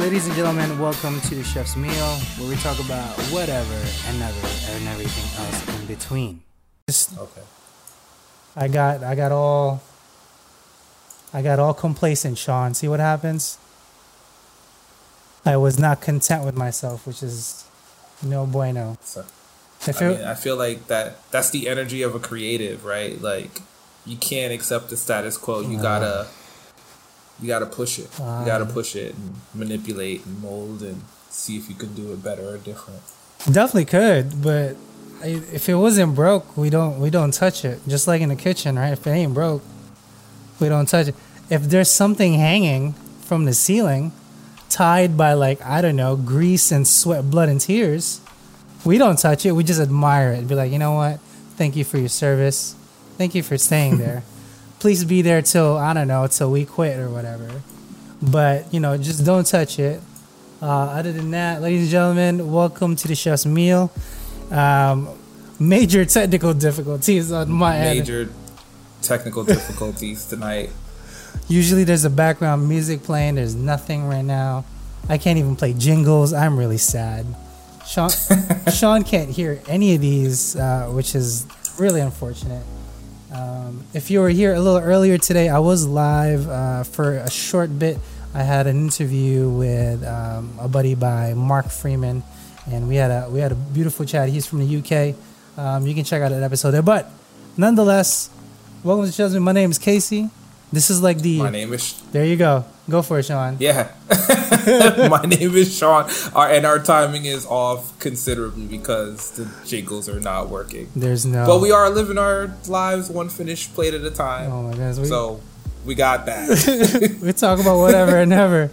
Ladies and gentlemen, welcome to the Chef's Meal, where we talk about whatever and never and everything else in between. Okay. I got I got all I got all complacent, Sean. See what happens? I was not content with myself, which is no bueno. So, If I it- mean, I feel like that that's the energy of a creative, right? Like you can't accept the status quo. You uh-huh. gotta you gotta push it. You ah, gotta push it and manipulate and mold and see if you can do it better or different. Definitely could, but if it wasn't broke, we don't we don't touch it. Just like in the kitchen, right? If it ain't broke, we don't touch it. If there's something hanging from the ceiling, tied by like I don't know grease and sweat, blood and tears, we don't touch it. We just admire it. Be like, you know what? Thank you for your service. Thank you for staying there. Please be there till I don't know till we quit or whatever. But you know, just don't touch it. Uh, other than that, ladies and gentlemen, welcome to the chef's meal. Um, major technical difficulties on my end. Major technical difficulties tonight. Usually there's a background music playing. There's nothing right now. I can't even play jingles. I'm really sad. Sean, Sean can't hear any of these, uh, which is really unfortunate. Um, if you were here a little earlier today, I was live uh, for a short bit. I had an interview with um, a buddy by Mark Freeman, and we had a we had a beautiful chat. He's from the UK. Um, you can check out that episode there. But nonetheless, welcome to Chef Salty. My name is KC. This is like the My name is there you go. Go for it, Sean. yeah. My name is Sean. Our and our timing is off considerably because the jingles are not working. There's no. But we are living our lives one finished plate at a time. Oh my goodness. We, So we got that. we talk about whatever and ever,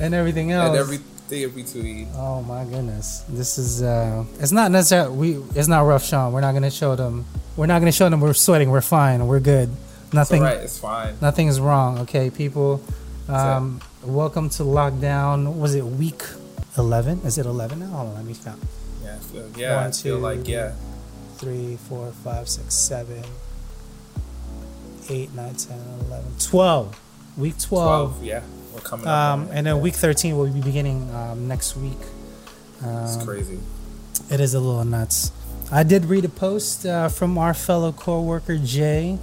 and everything else. and everything in between. Oh my goodness. This is. uh It's not necessarily. We. It's not rough, Sean. We're not gonna show them. We're not gonna show them we're sweating. We're fine. We're good. It's Nothing. it's fine. Nothing is wrong. Okay, people. Um, welcome to lockdown. Was it week eleven? Is it eleven now? Hold on. Let me count. Yeah, feel, yeah, One, I feel two, like yeah. three, four, five, six, seven, eight, nine, ten, eleven, twelve. Week twelve. Twelve, yeah. We're coming up. Um, and then week thirteen will be beginning um, next week. it's Um, crazy. it is a little nuts. I did read a post uh, from our fellow coworker Jay.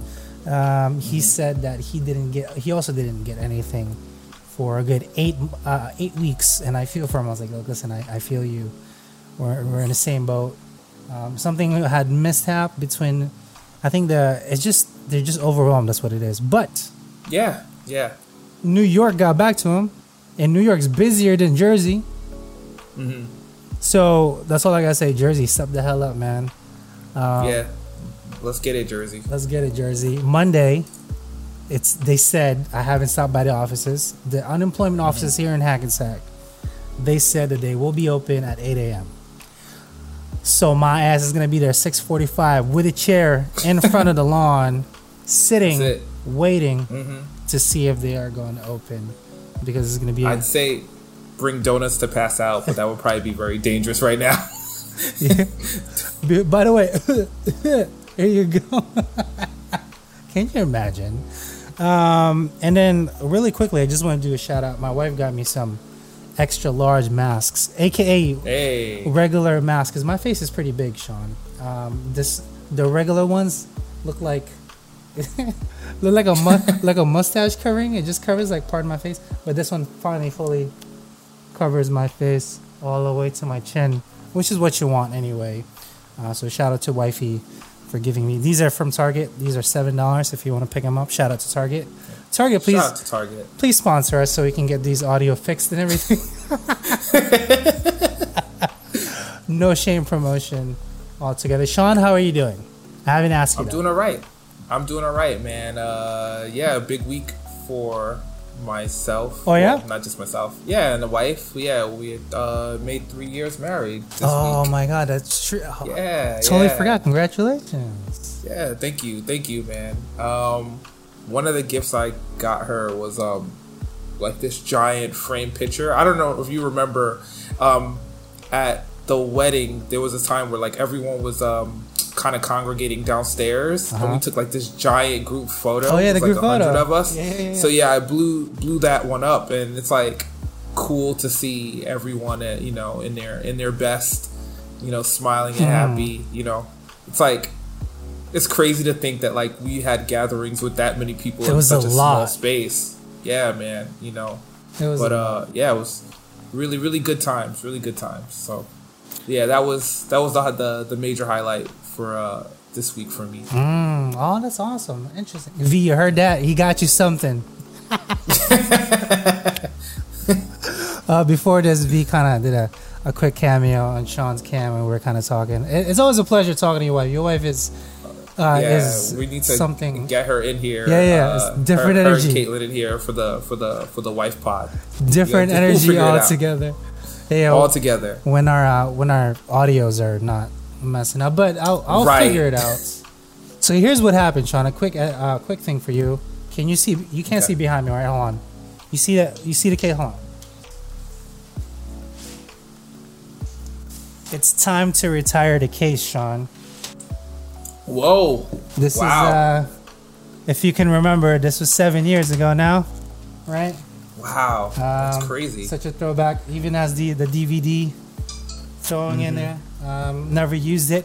Um, he said that he didn't get. He also didn't get anything for a good eight uh, eight weeks, and I feel for him. I was like, look, listen, I, I feel you. We're, we're in the same boat. Um, something had mishap between. I think the it's just they're just overwhelmed. That's what it is. But Yeah, yeah. New York got back to him, and New York's busier than Jersey. hmm So that's all I gotta say. Jersey, step the hell up, man. Um, yeah. Let's get it, Jersey. Let's get it, Jersey. Monday, it's they said I haven't stopped by the offices. The unemployment offices here in Hackensack, they said that they will be open at 8 a.m. So my ass is gonna be there 6:45 with a chair in front of the lawn, sitting, waiting hmm to see if they are going to open because it's gonna be. I'd say bring donuts to pass out, but that would probably be very dangerous right now. Yeah. By- the way, here you go. Can you imagine? Um, and then, really quickly, I just want to do a shout out. My wife got me some extra large masks, aka hey. regular masks, because my face is pretty big, Sean. Um, this the regular ones look like look like a mu- like a mustache covering. It just covers like part of my face, but this one finally fully covers my face all the way to my chin, which is what you want anyway. Uh, so shout out to wifey for giving me. These are from Target. These are seven dollars if you want to pick them up. Shout out to Target. Target, please Shout out to Target. please sponsor us so we can get these audio fixed and everything. no shame promotion altogether. Sean, how are you doing? I haven't asked you. I'm that. doing all right. I'm doing all right, man. Uh, yeah, a big week for myself. Oh, yeah? Well, not just myself. Yeah, and the wife. Yeah, we uh, made three years married this oh week. my god, that's true. Oh, Yeah, totally yeah. forgot. Congratulations. Yeah, thank you, thank you, man. Um, one of the gifts I got her was um, like this giant frame picture. I don't know if you remember, um, at the wedding there was a time where like everyone was um kind of congregating downstairs, and Uh-huh. we took like this giant group photo. Oh, yeah, the group like, photo. of us. Yeah, yeah, yeah. So yeah, I blew blew that one up, and it's like cool to see everyone at you know in their in their best, you know, smiling and happy. You know, it's like it's crazy to think that like we had gatherings with that many people It in such a a, lot. small space. Yeah, man. You know, It was but uh, yeah, it was really really good times. Really good times. So yeah, that was that was the the, the major highlight for uh this week for me. Mm, oh, that's awesome. Interesting. V, you heard that? He got you something. uh, before this, V kind of did a, a quick cameo on Sean's cam, and we are kind of talking. It, it's always a pleasure talking to your wife. Your wife is uh, yeah, is we need to something get her in here. Yeah, yeah, uh, it's different her, energy. Her Caitlin in here for the for the for the wife pod different energy altogether. Yeah, all together. when our uh, when our audios are not messing up. But I'll I'll Right. figure it out. So here's what happened, Sean. A quick uh, uh, quick thing for you. Can you see? You can't Okay. see behind me, right? Hold on. You see that? You see the case? Hold on. It's time to retire the case, Sean. Whoa! This Wow. is, uh, if you can remember, this was seven years ago now, right? Wow, that's Um, crazy. Such a throwback, even as the the DVD throwing in there. Um, never used it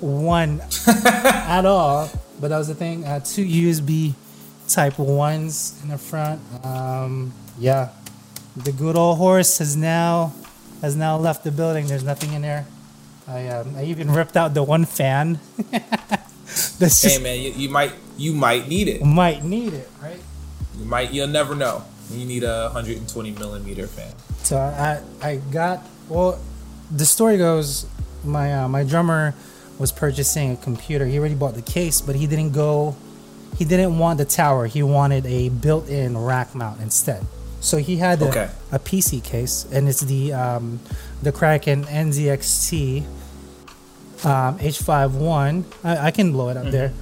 one at all, but that was the thing. Uh, two USB Type ones in the front. Um, yeah, the good old horse has now has now left the building. There's nothing in there. I um, I even ripped out the one fan. That's hey man, you, you might you might need it. might need it, right? You might you'll never know. You need a 120 millimeter fan. So I I got well. The story goes, my uh, my drummer was purchasing a computer. He already bought the case, but he didn't go. He didn't want the tower. He wanted a built-in rack mount instead. So he had a, Okay. a PC case, and it's the um, the Kraken NZXT um, H51. I, I can blow it up there,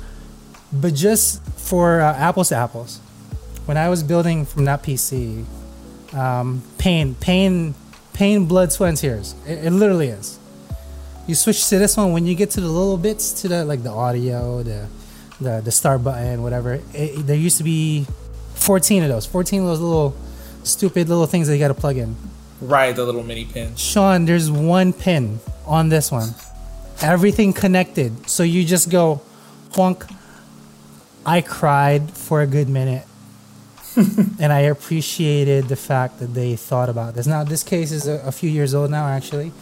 but just for uh, apples to apples, when I was building from that PC, um, pain, pain, pain, blood, sweat, and tears. It, it literally is. You switch to this one when you get to the little bits, to the like the audio, the the, the start button, whatever. It, there used to be 14 of those, 14 of those little stupid little things that you got to plug in. Right, the little mini pin. Sean, there's one pin on this one. Everything connected. So you just go honk. I cried for a good minute. and I appreciated the fact that they thought about this. Now, this case is a, a few years old now, actually.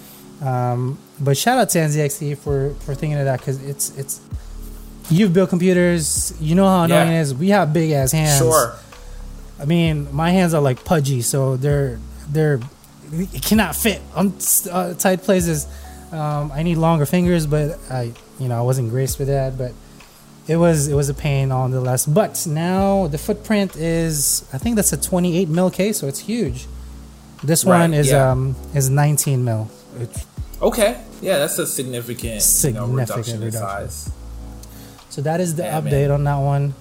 Um, but shout out to NZXT for, for thinking of that because it's it's you've built computers. You know how annoying Yeah. it is. We have big ass hands. Sure. I mean, my hands are like pudgy, so they're they're it cannot fit on uh, tight places. Um, I need longer fingers, but I you know I wasn't graced with that, but it was it was a pain nonetheless. But now the footprint is I think that's a 28 mil case, so it's huge. This Right, one is yeah. um is 19 mil. It's, Okay. Yeah, that's a significant, you know, Significant reduction in size. So that is the Yeah, man. update on that one.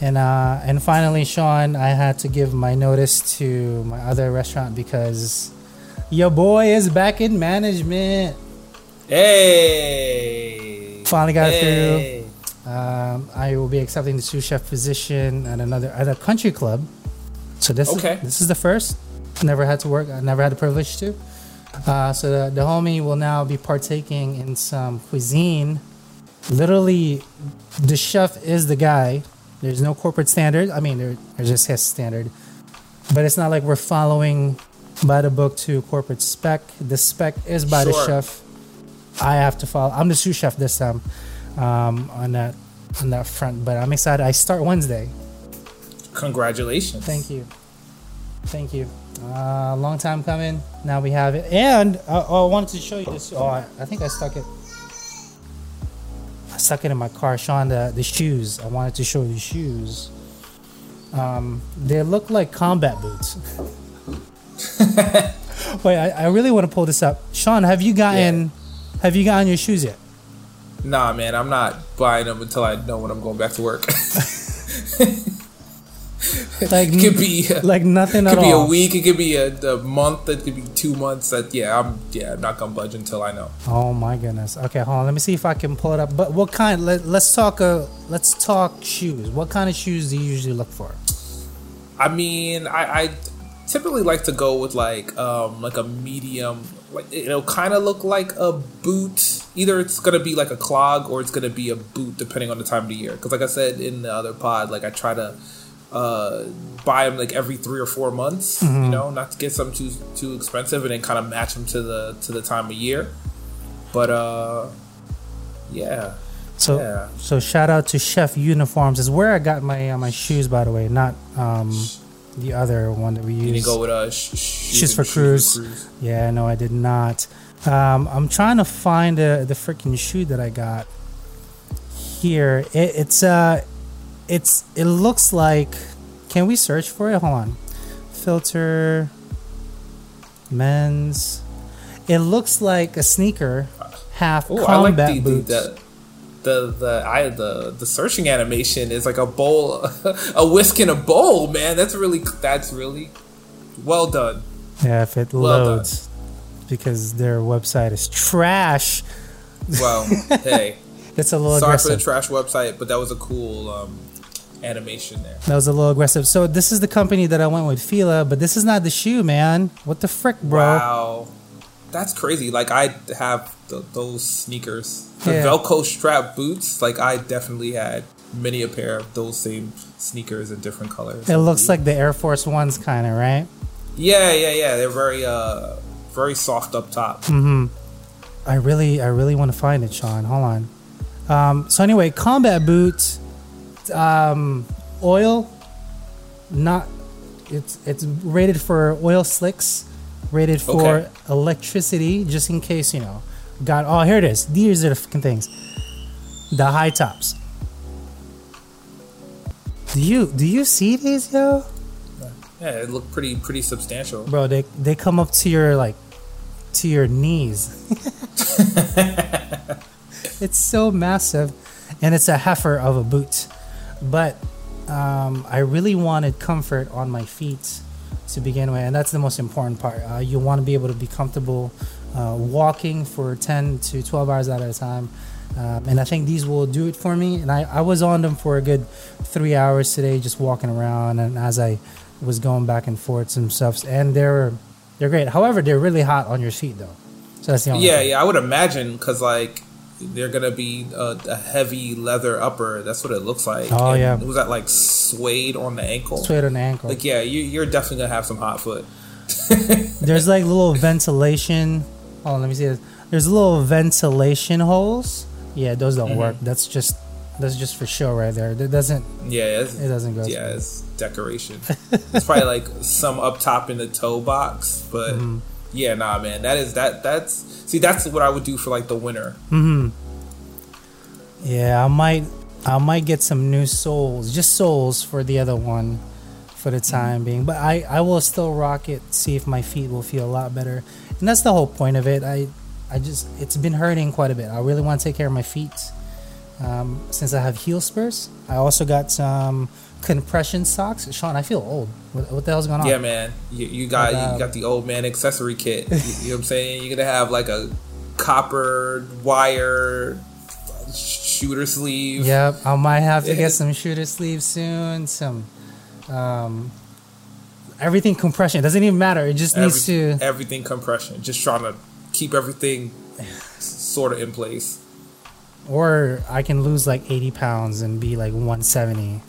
And uh, and finally, Sean, I had to give my notice to my other restaurant because your boy is back in management. Hey. Finally got it through. Um, I will be accepting the sous chef position at another at a country club. So this Okay. is, this is the first. Never had to work. I never had the privilege to. Uh, so the, the homie will now be partaking in some cuisine. Literally, the chef is the guy. There's no corporate standard. I mean, there, there's just his standard. But it's not like we're following by the book to corporate spec. The spec is by the chef. I have to follow. I'm the sous chef this time um, on that on that front. But I'm excited. I start Wednesday. Congratulations. Thank you, thank you. Uh, long time coming. Now we have it, and uh, oh, I wanted to show you this. Oh, I, I think I stuck it. I stuck it in my car, Sean. The the shoes. I wanted to show you the shoes. Um, they look like combat boots. Wait, I, I really want to pull this up. Sean, have you gotten have you gotten your shoes yet? Nah, man, I'm not buying them until I know when I'm going back to work. Like it could be uh, like nothing it could be a week, it could be a, a month, it could be two months. That yeah, I'm yeah, I'm not gonna budge until I know. Oh my goodness. Okay, hold on. Let me see if I can pull it up. But what kind? Let, let's talk. Uh, let's talk shoes. What kind of shoes do you usually look for? I mean, I, I typically like to go with like um like a medium like it'll kind of look like a boot either it's gonna be like a clog or it's gonna be a boot depending on the time of the year because like i said in the other pod like i try to uh buy them like every three or four months Mm-hmm. you know not to get something too too expensive and then kind of match them to the to the time of year but uh yeah So Yeah. so shout out to Chef Uniforms. Is where I got my uh, my shoes by the way, not um the other one that we you use. can go with uh sh- shoes, Shoes for Crews. Crews. Yeah, no, I did not. Um, I'm trying to find uh, the freaking shoe that I got here. It, it's uh, it's it looks like. Can we search for it? Hold on. Filter. Men's. It looks like a sneaker, half Oh, I like combat the, the, boots. the the the I the the searching animation is like a bowl, a whisk in a bowl. Man, that's really that's really well done. yeah, if it Well done. loads, because their website is trash. Well, hey, It's a little sorry for the trash website, but that was a cool um, animation there. That was a little aggressive. So this is the company that I went with, Fila, but this is not the shoe, man. What the frick, bro? Wow, that's crazy. Like I have th- those sneakers, the Yeah. Velcro strap boots. Like I definitely had many a pair of those same sneakers in different colors. It looks like the Air Force Ones, kind of, right? yeah, yeah, yeah. They're very uh very soft up top. Mm-hmm. I really, I really want to find it, Sean. Hold on. Um, so anyway, combat boots, um, oil, not. It's it's rated for oil slicks, rated for Okay. electricity, just in case you know. Got oh here it is. These are the fucking things. The high tops. Do you do you see these, yo? Yeah, it looked pretty pretty substantial. Bro, they they come up to your like to your knees. it's so massive and it's a heifer of a boot. But um, I really wanted comfort on my feet to begin with, and that's the most important part. Uh, you want to be able to be comfortable uh, walking for 10 to 12 hours at a time. Um, and I think these will do it for me. And I, I was on them for a good three hours today, just walking around. And as I was going back and forth some stuff, and they're they're great. However, they're really hot on your feet though. So that's the only Yeah, thing. yeah, I would imagine because like they're gonna be a, a heavy leather upper. That's what it looks like. Oh, And yeah. was that like suede on the ankle? Suede on the ankle. Like yeah, you, you're definitely gonna have some hot foot. There's like little ventilation. Oh, let me see this. There's little ventilation holes. Yeah, those don't Mm-hmm. work. That's just that's just for show right there. That doesn't Yeah, it doesn't go. yeah, it's decoration. it's probably like some up top in the toe box, but Mm-hmm. Yeah, nah, man, that is that that's see that's what I would do for like the winter. Mm-hmm. Yeah, I might I might get some new soles, just soles for the other one for the time being. But I I will still rock it. See if my feet will feel a lot better. And that's the whole point of it. I I just it's been hurting quite a bit. I really want to take care of my feet. Um, since I have heel spurs, I also got some compression socks. Sean, I feel old. What, what the hell's going on? Yeah, man, you, you got But, um, you got the old man accessory kit. you, you know what I'm saying? You're gonna have like a copper wire shooter sleeve. Yep, I might have to get some shooter sleeves soon. Some, um, everything compression. It doesn't even matter. It just Every- needs to. everything compression. Just trying to keep everything sort of in place. Or I can lose like eighty pounds and be like one seventy,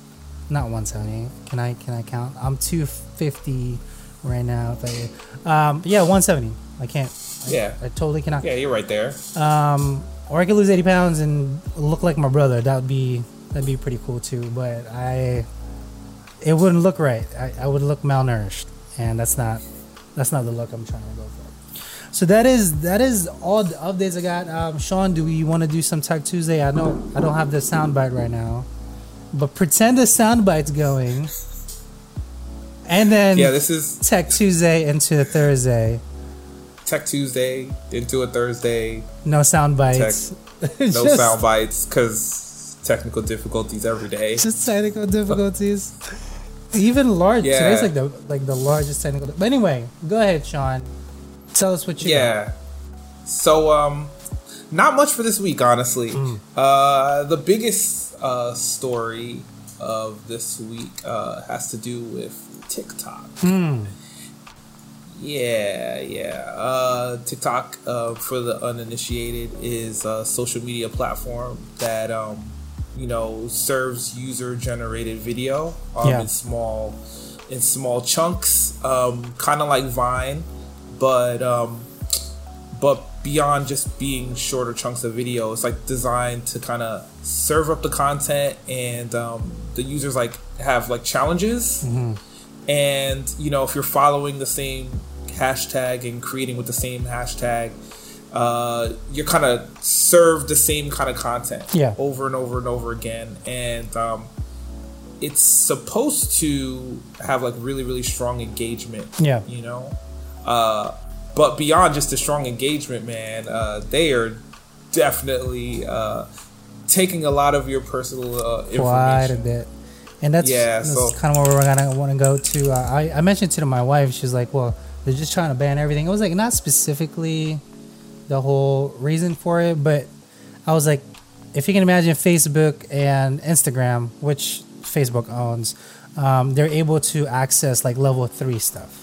not one seventy. Can I? Can I count? I'm two fifty right now. If I, um, yeah, one seventy. I can't. I, Yeah. I totally cannot. Yeah, you're right there. Um, or I could lose eighty pounds and look like my brother. That would be that'd be pretty cool too. But I, it wouldn't look right. I, I would look malnourished, and that's not that's not the look I'm trying to go for. So that is that is all the updates I got. Um, Sean, do we want to do some Tech Tuesday? I know I don't have the soundbite right now, but pretend the soundbite's going, and then Yeah, this is Tech Tuesday into a Thursday. Tech Tuesday into a Thursday. No sound bites. Tech, No sound bites because technical difficulties every day. Just technical difficulties. Even large. Yeah. Today's like the like the largest technical. But anyway, go ahead, Sean. Tell us what you. got. Yeah. So um not much for this week honestly. Mm. Uh the biggest uh story of this week uh has to do with TikTok. Hmm. Yeah, yeah. Uh, TikTok, uh, for the uninitiated, is a social media platform that um, you know serves user generated video um, Yeah. in small in small chunks, um, kind of like Vine, but um, but beyond just being shorter chunks of video, it's like designed to kind of serve up the content and um, the users like have like challenges and you know if you're following the same hashtag and creating with the same hashtag uh, you're kind of served the same kind of content Yeah. over and over and over again and um, it's supposed to have like really really strong engagement Yeah. you know uh, but beyond just the strong engagement man uh, they are definitely uh, taking a lot of your personal uh, information quite a bit. And that's, Yeah, that's so- kind of where we're gonna want to go to. Uh, I, I mentioned to my wife, she's like, "Well, they're just trying to ban everything." It was like not specifically the whole reason for it, but I was like, if you can imagine Facebook and Instagram, which Facebook owns, um, they're able to access like level three stuff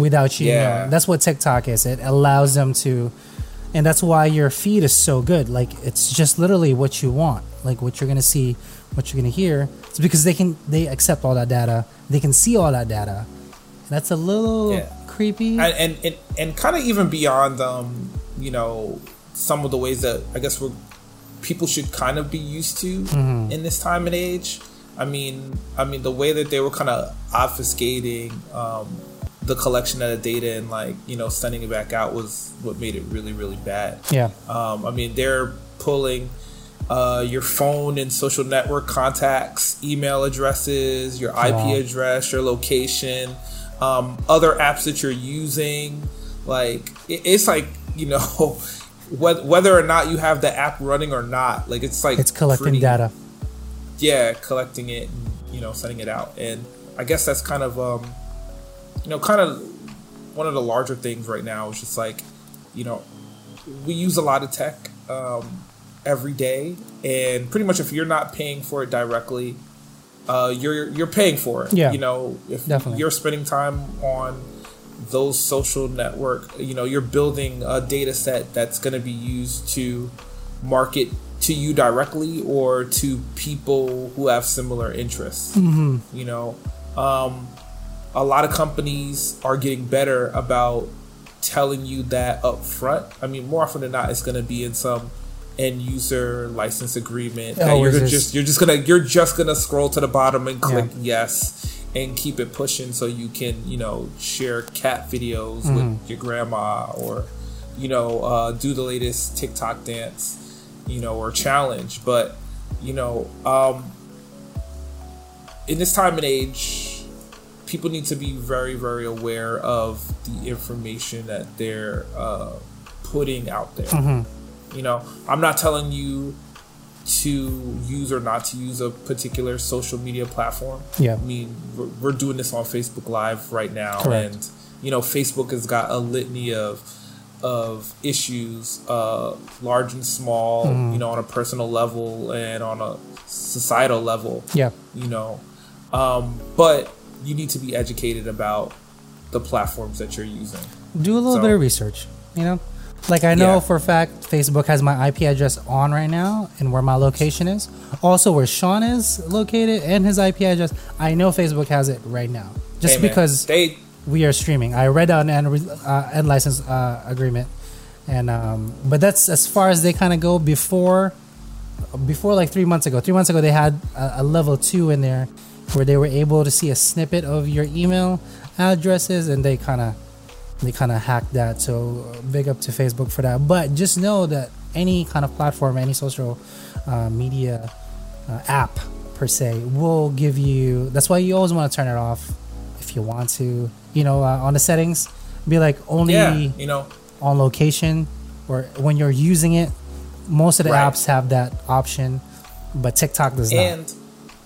without you Yeah. knowing. That's what TikTok is. It allows them to, and that's why your feed is so good. Like it's just literally what you want, like what you're gonna see, what you're gonna hear. It's because they can they accept all that data. They can see all that data. That's a little Yeah. creepy. and and and, and kind of even beyond um you know some of the ways that i guess we're people should kind of be used to in this time and age i mean i mean the way that they were kind of obfuscating um the collection of the data and like you know sending it back out was what made it really really bad yeah, um, I mean, they're pulling uh, your phone and social network contacts, email addresses, your IP Wow. address, your location, um, other apps that you're using. Like, it, it's like, you know, whether, whether or not you have the app running or not, like, it's like it's collecting pretty- data. yeah, collecting it and you know sending it out. And I guess that's kind of um, you know kind of one of the larger things right now is just like you know we use a lot of tech um, every day, and pretty much if you're not paying for it directly, uh, you're you're paying for it. Yeah. you know if Definitely. you're spending time on those social network you know you're building a data set that's going to be used to market to you directly or to people who have similar interests you know um, a lot of companies are getting better about telling you that up front i mean more often than not it's going to be in some end user license agreement that you're is just you're just gonna you're just gonna scroll to the bottom and click Yeah. yes and keep it pushing so you can you know share cat videos Mm-hmm. with your grandma or you know uh, do the latest tiktok dance you know or challenge but you know um in this time and age people need to be very very aware of the information that they're uh, putting out there Mm-hmm. you know i'm not telling you to use or not to use a particular social media platform Yeah. i mean we're, we're doing this on facebook live right now Correct. and you know facebook has got a litany of of issues uh large and small Mm-hmm. you know on a personal level and on a societal level Yeah, you know um but you need to be educated about the platforms that you're using do a little So- bit of research. You know, like I know Yeah. for a fact Facebook has my IP address on right now and where my location is. Also, where Sean is located and his IP address. I know Facebook has it right now, just Hey, because they we are streaming. I read out an end, uh, end license uh, agreement, and um, but that's as far as they kind of go. Before, before like three months ago, three months ago they had a, a level two in there, where they were able to see a snippet of your email addresses, and they kind of they kind of hacked that. So uh, big up to Facebook for that. But just know that any kind of platform, any social uh, media uh, app per se, will give you. That's why you always want to turn it off if you want to. You know, uh, on the settings, be like only yeah you know on location or when you're using it. Most of the Right. apps have that option, but TikTok does not.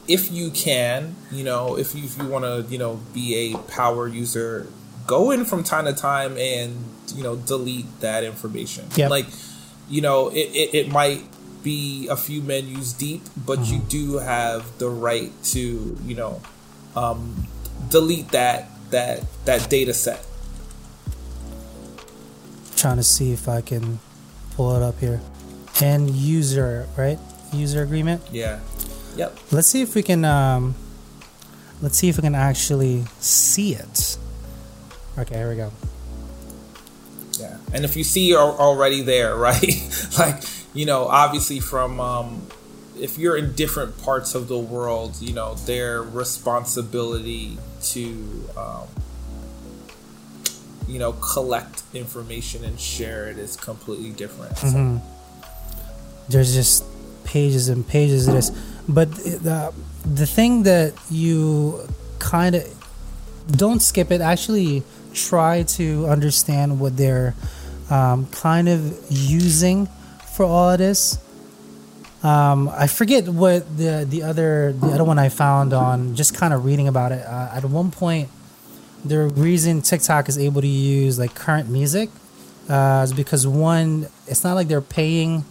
If you can you know if you if you want to you know be a power user go in from time to time and you know delete that information Yep. like you know it, it, it might be a few menus deep but you Mm-hmm. do have the right to you know um, delete that that that data set trying to see if I can pull it up here. And user, right? User agreement. Yeah. Yep. Let's see if we can. Um, let's see if we can actually see it. Okay, here we go. Yeah. And if you see you're already there, right? like, you know, obviously from um, if you're in different parts of the world, you know, their responsibility to um, you know, collect information and share it is completely different. So. Mm-hmm. There's just pages and pages of this, but the the thing that you kind of don't skip it. Actually, try to understand what they're um, kind of using for all of this. Um, I forget what the the other the other one I found on just kind of reading about it. Uh, at one point, the reason TikTok is able to use like current music uh, is because one, it's not like they're paying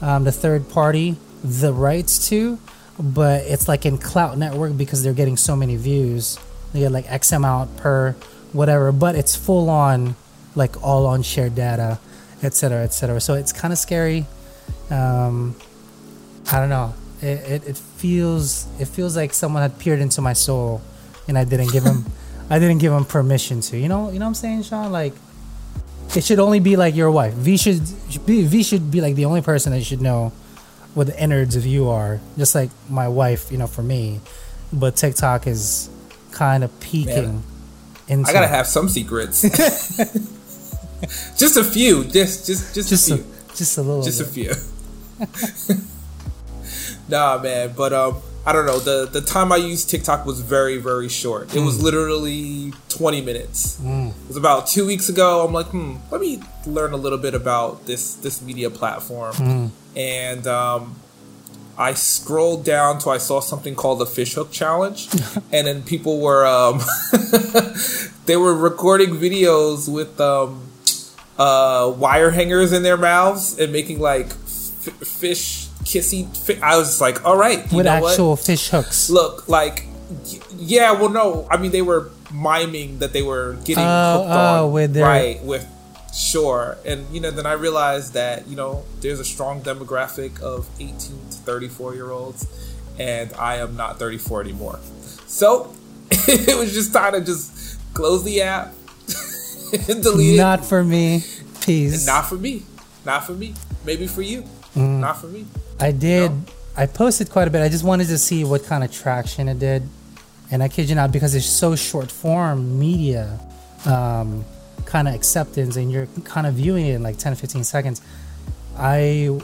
um, the third party the rights to, but it's like in Clout Network because they're getting so many views. They get like X amount per whatever, but it's full on, like all on shared data, etc., etc. So it's kind of scary. Um, I don't know. It, it, it feels it feels like someone had peered into my soul, and I didn't give him I didn't give him permission to. You know, you know what I'm saying, Sean? Like, it should only be like your wife. V should be V should be like the only person that should know what the innards of you are, just like my wife. You know, for me, but TikTok is kind of peeking. into I gotta have some secrets. just a few. Just just just, just a few. A, just a little. Just bit. a few. nah, man. But um, I don't know. The the time I used TikTok was very very short. It mm. was literally 20 minutes. Mm. It was about two weeks ago. I'm like, hmm, let me learn a little bit about this this media platform. Mm. And um, I scrolled down to I saw something called the fishhook challenge, and then people were um, they were recording videos with um, uh, wire hangers in their mouths and making like f- fish kissy. Fi- I was like, all right, with actual what? fish hooks. Look, like, yeah, well, no, I mean they were miming that they were getting uh, hooked on, with their- right with sure and you know then i realized that you know there's a strong demographic of 18 to 34 year olds and i am not 34 anymore so it was just time to just close the app and delete not it. for me peace not for me not for me maybe for you mm. not for me I did. No? I posted quite a bit. I just wanted to see what kind of traction it did, and I kid you not, because it's so short form media, um, kind of acceptance, and you're kind of viewing it in like 10 or 15 seconds. I,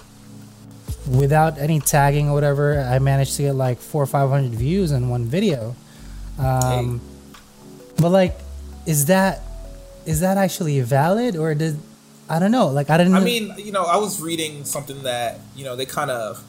without any tagging or whatever, I managed to get like four or 500 views in one video. Um, hey. But like, is that is that actually valid, or did I don't know. Like I didn't. I mean, you know, I was reading something that you know they kind of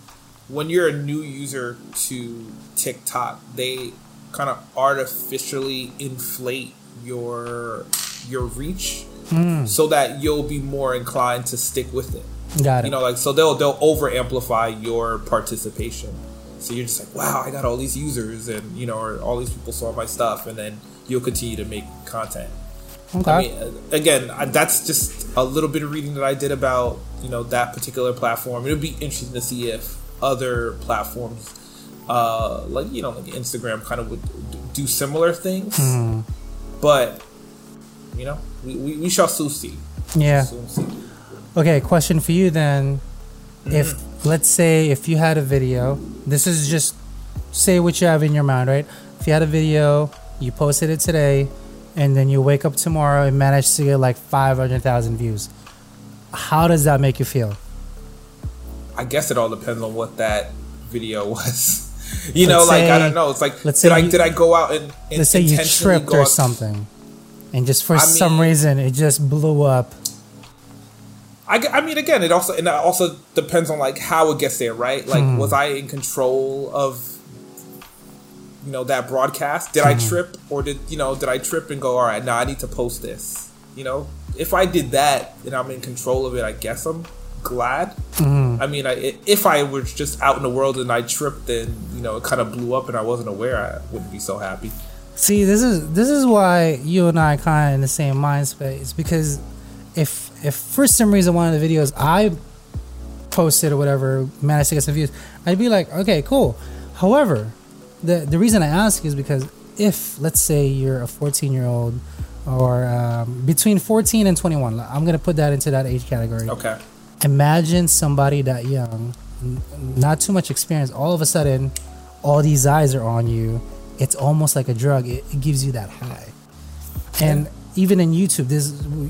when you're a new user to TikTok, they kind of artificially inflate your your reach mm. so that you'll be more inclined to stick with it. Got it. You know, like so they'll they'll over amplify your participation. So you're just like, wow, I got all these users, and you know, or all these people saw my stuff, and then you'll continue to make content. Okay. I mean, again, that's just a little bit of reading that I did about you know that particular platform. It would be interesting to see if other platforms, uh, like you know, like Instagram, kind of would do similar things. Hmm. But you know, we, we, we shall soon see. Yeah. Soon see. Okay, question for you then. Mm-hmm. If let's say if you had a video, this is just say what you have in your mind, right? If you had a video, you posted it today and then you wake up tomorrow and manage to get like 500,000 views. How does that make you feel? I guess it all depends on what that video was. you let's know, say, like I don't know. It's like let's did say I you, did I go out and, and let's say you tripped or something, and just for I some mean, reason it just blew up. I, I mean, again, it also and it also depends on like how it gets there, right? Like, hmm. was I in control of you know that broadcast did mm-hmm. i trip or did you know did i trip and go all right now i need to post this you know if i did that and i'm in control of it i guess i'm glad mm-hmm. i mean I, if i was just out in the world and i tripped and you know it kind of blew up and i wasn't aware i wouldn't be so happy see this is this is why you and i kind of in the same mind space because if if for some reason one of the videos I posted or whatever managed to get some views, I'd be like, okay, cool. However, the the reason I ask is because if let's say you're a 14 year old or um, between 14 and 21, I'm gonna put that into that age category. Okay. Imagine somebody that young, n- not too much experience. All of a sudden, all these eyes are on you. It's almost like a drug. It, it gives you that high. And even in YouTube, this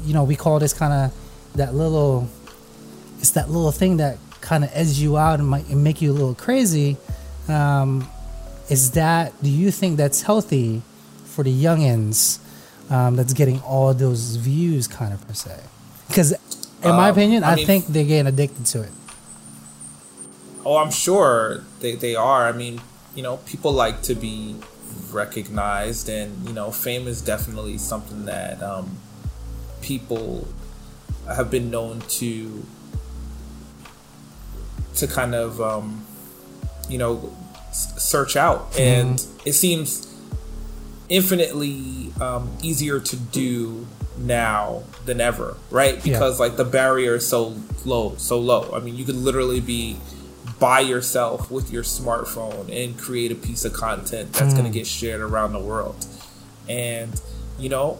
you know we call this kind of that little. It's that little thing that kind of edges you out and might make you a little crazy. Um, is that do you think that's healthy for the youngins um, that's getting all those views kind of per se because in my Um, opinion I i, mean- think they're getting addicted to it Oh, I'm sure they, they are. I mean, you know, people like to be recognized, and you know, fame is definitely something that um, people have been known to to kind of um, you know s- search out, and it seems infinitely um, easier to do now than ever, right? Yeah. Because like the barrier is so low, so low. I mean, you could literally be by yourself with your smartphone and create a piece of content that's going to hmm. get shared around the world. And you know,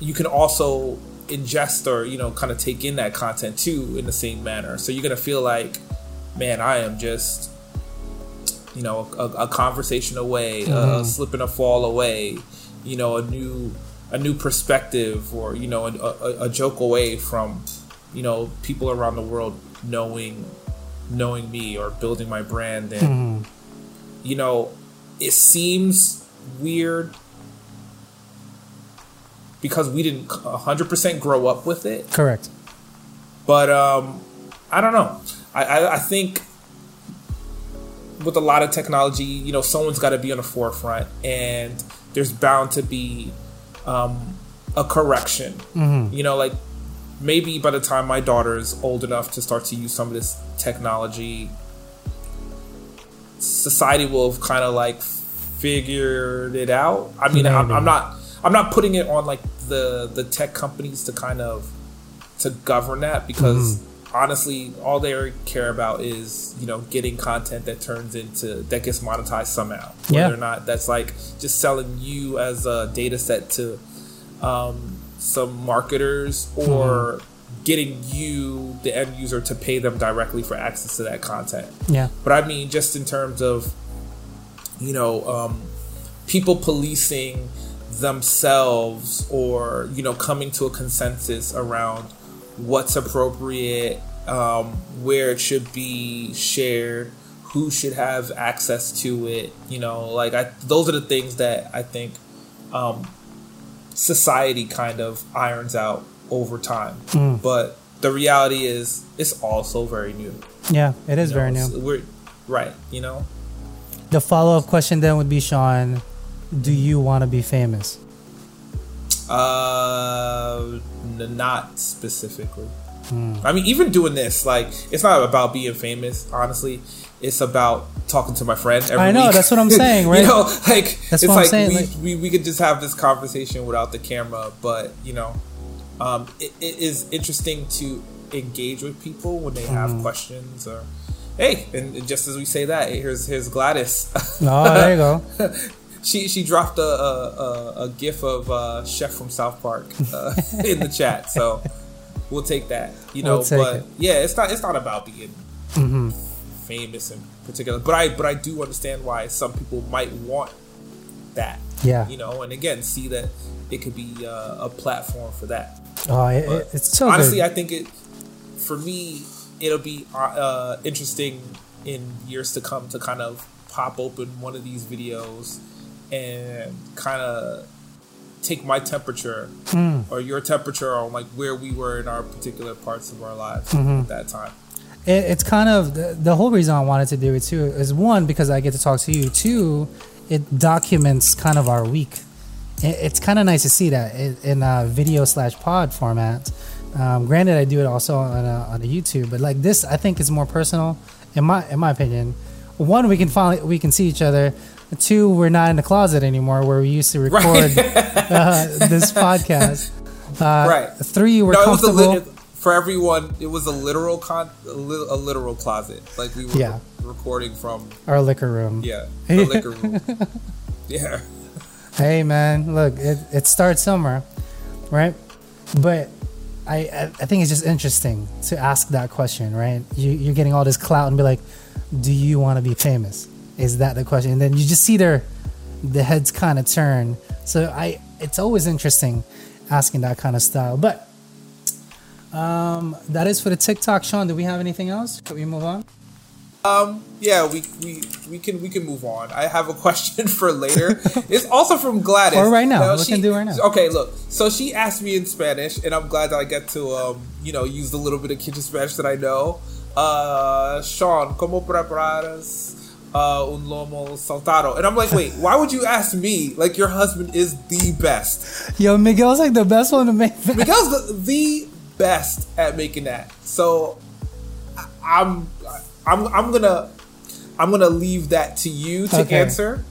you can also ingest or you know kind of take in that content too in the same manner. So you're going to feel like, man, I am just you know a, a conversation away, a hmm. slip and a fall away, you know, a new a new perspective or you know a, a, a joke away from you know people around the world knowing knowing me or building my brand and you know it seems weird because we didn't 100% grow up with it correct but um, I don't know. I, I, I think with a lot of technology, you know, someone's got to be on the forefront, and there's bound to be um, a correction. You know, like maybe by the time my daughter is old enough to start to use some of this technology, society will have kind of like figured it out. I mean, I'm, I'm not. I'm not putting it on like the the tech companies to kind of to govern that because honestly, all they care about is you know getting content that turns into that gets monetized somehow. Yeah. Whether or not that's like just selling you as a data set to um, some marketers or getting you the end user to pay them directly for access to that content. yeah But I mean, just in terms of, you know, um, people policing themselves or, you know, coming to a consensus around what's appropriate, um, where it should be shared, who should have access to it, you know, like I, those are the things that I think um, society kind of irons out over time. But the reality is, it's also very new. yeah it is You very know, new so We're right, you know. the follow-up question then would be sean do you want to be famous Uh, n- not specifically. I mean, even doing this, like, it's not about being famous. Honestly, it's about talking to my friend. Every I know, week. that's what I'm saying, right? you know, like That's it's what I'm like, saying, we, like- we we could just have this conversation without the camera, but you know, um, it, it is interesting to engage with people when they have Mm-hmm. questions or. Hey, and just as we say that, here's here's Gladys. oh there you go she she dropped a a, a, gif of uh, Chef from South Park uh, in the chat, so we'll take that. You know, We'll but it. Mm-hmm. yeah, it's not it's not about being famous in particular, but I but I do understand why some people might want that. Yeah. you know, and again, see that it could be uh, a platform for that. Oh it, But it's so honestly, good I think it for me it'll be uh, uh, interesting in years to come to kind of pop open one of these videos and kind of take my temperature Hmm. or your temperature on like where we were in our particular parts of our lives Mm-hmm. at that time. it, it's kind of the, the whole reason I wanted to do it too is one because I get to talk to you. Two, it documents kind of our week. It, it's kind of nice to see that in, in a video slash pod format. Um, granted, I do it also on a, on a YouTube, but like this, I think is more personal in my in my opinion. One, we can finally we can see each other. Two, we're not in the closet anymore where we used to record uh, this podcast. Uh, Right. Three were no, it was a comfortable. lit- for everyone. It was a literal con, a, li- a literal closet, like we were Yeah. recording from. our liquor room. Yeah, the liquor room. Yeah, Hey man, look, it, it starts somewhere, right? But I, I think it's just interesting to ask that question, right? You you're getting all this clout and be like, do you want to be famous? Is that the question? And then you just see their the heads kind of turn. So I it's always interesting asking that kind of style. But um that is for the TikTok. Sean, do we have anything else? Could we move on? Yeah. We we we can we can move on. I have a question for later. it's also from Gladys. Or right now. We can do right now. Okay, look. So she asked me in Spanish, and I'm glad that I get to um you know use the little bit of kitchen Spanish that I know. Uh, Sean, ¿cómo preparas? Uh, un lomo saltado, and I'm like, wait, why would you ask me? Like, your husband is the best. Yo, Miguel's like the best one to make. Miguel's the, the best at making that. So I- I'm I'm I'm gonna I'm gonna leave that to you to Okay. answer.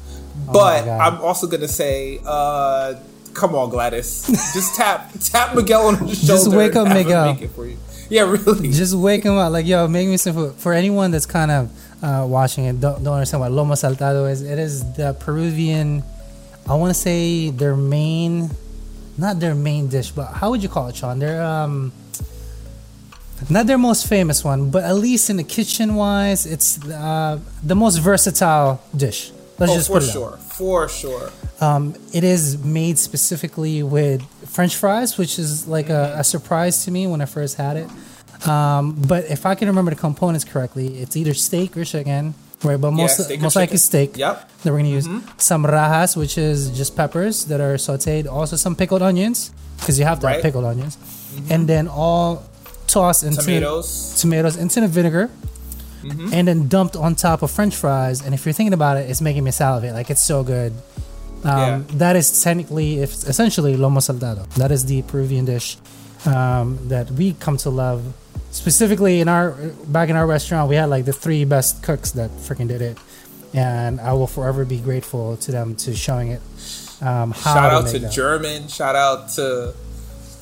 But God. I'm also gonna say, uh, come on, Gladys, just tap tap Miguel on the shoulder. Just wake up, Miguel. Make it for you. Yeah, really. just wake him up. Like, yo, make me some food. For anyone that's kind of uh, watching it, don't, don't understand what lomo saltado is. It is the Peruvian, I want to say their main, not their main dish, but how would you call it, Sean? Their, um, not their most famous one, but at least in the kitchen wise, it's uh, the most versatile dish. Let's oh, just for put it sure, for sure. um, it is made specifically with French fries, which is like a, a surprise to me when I first had it. Um, but if I can remember the components correctly, it's either steak or chicken, right? But most or most likely steak. Yep. That we're gonna use some rajas, which is just peppers that are sautéed. Also some pickled onions, because you have to have pickled onions, and then all tossed into Tomatoes. tomatoes into the vinegar Mm-hmm. and then dumped on top of french fries and if you're thinking about it it's making me salivate like it's so good um, Yeah. that is technically if essentially lomo saltado that is the peruvian dish um, that we come to love specifically in our back in our restaurant we had like the three best cooks that freaking did it and i will forever be grateful to them to showing it um, how Shout to out to that. German. Shout out to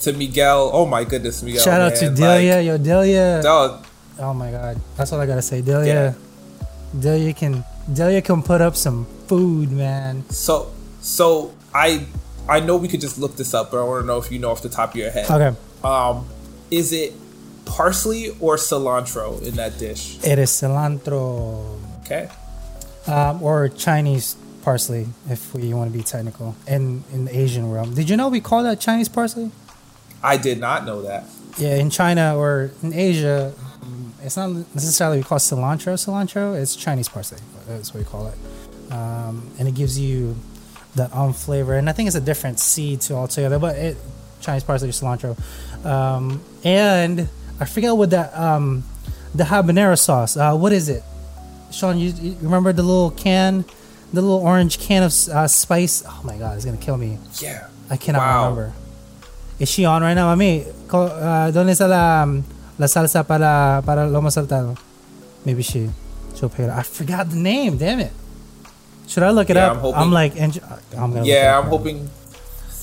to Miguel. Oh my goodness, Miguel. shout out to delia Like, yo delia dog, Oh my god, that's all I gotta say. Delia, Delia can Delia can put up some food, man. So, so I, I know we could just look this up, but I want to know if you know off the top of your head. Okay, Um, is it parsley or cilantro in that dish? it is cilantro Okay. um, or Chinese parsley, if we want to be technical. In in the Asian realm, did you know we call that Chinese parsley? I did not know that. Yeah, in China or in Asia, um, it's not necessarily we call cilantro cilantro. It's Chinese parsley. That's what we call it, um, and it gives you that on flavor. And I think it's a different seed to altogether, but it Chinese parsley or cilantro. Um, and I forget what that um, the habanero sauce. Uh, what is it, Sean? You, you remember the little can, the little orange can of uh, spice? Oh my god, it's gonna kill me. Yeah. I cannot Wow. remember. Is she on right now, mami? Uh, ¿Dónde está la, la salsa para, para lomo saltado? Maybe she, she'll it. I forgot the name, damn it. Should I look it Yeah, up? I'm hoping- like, enj- I'm gonna Yeah, I'm hoping.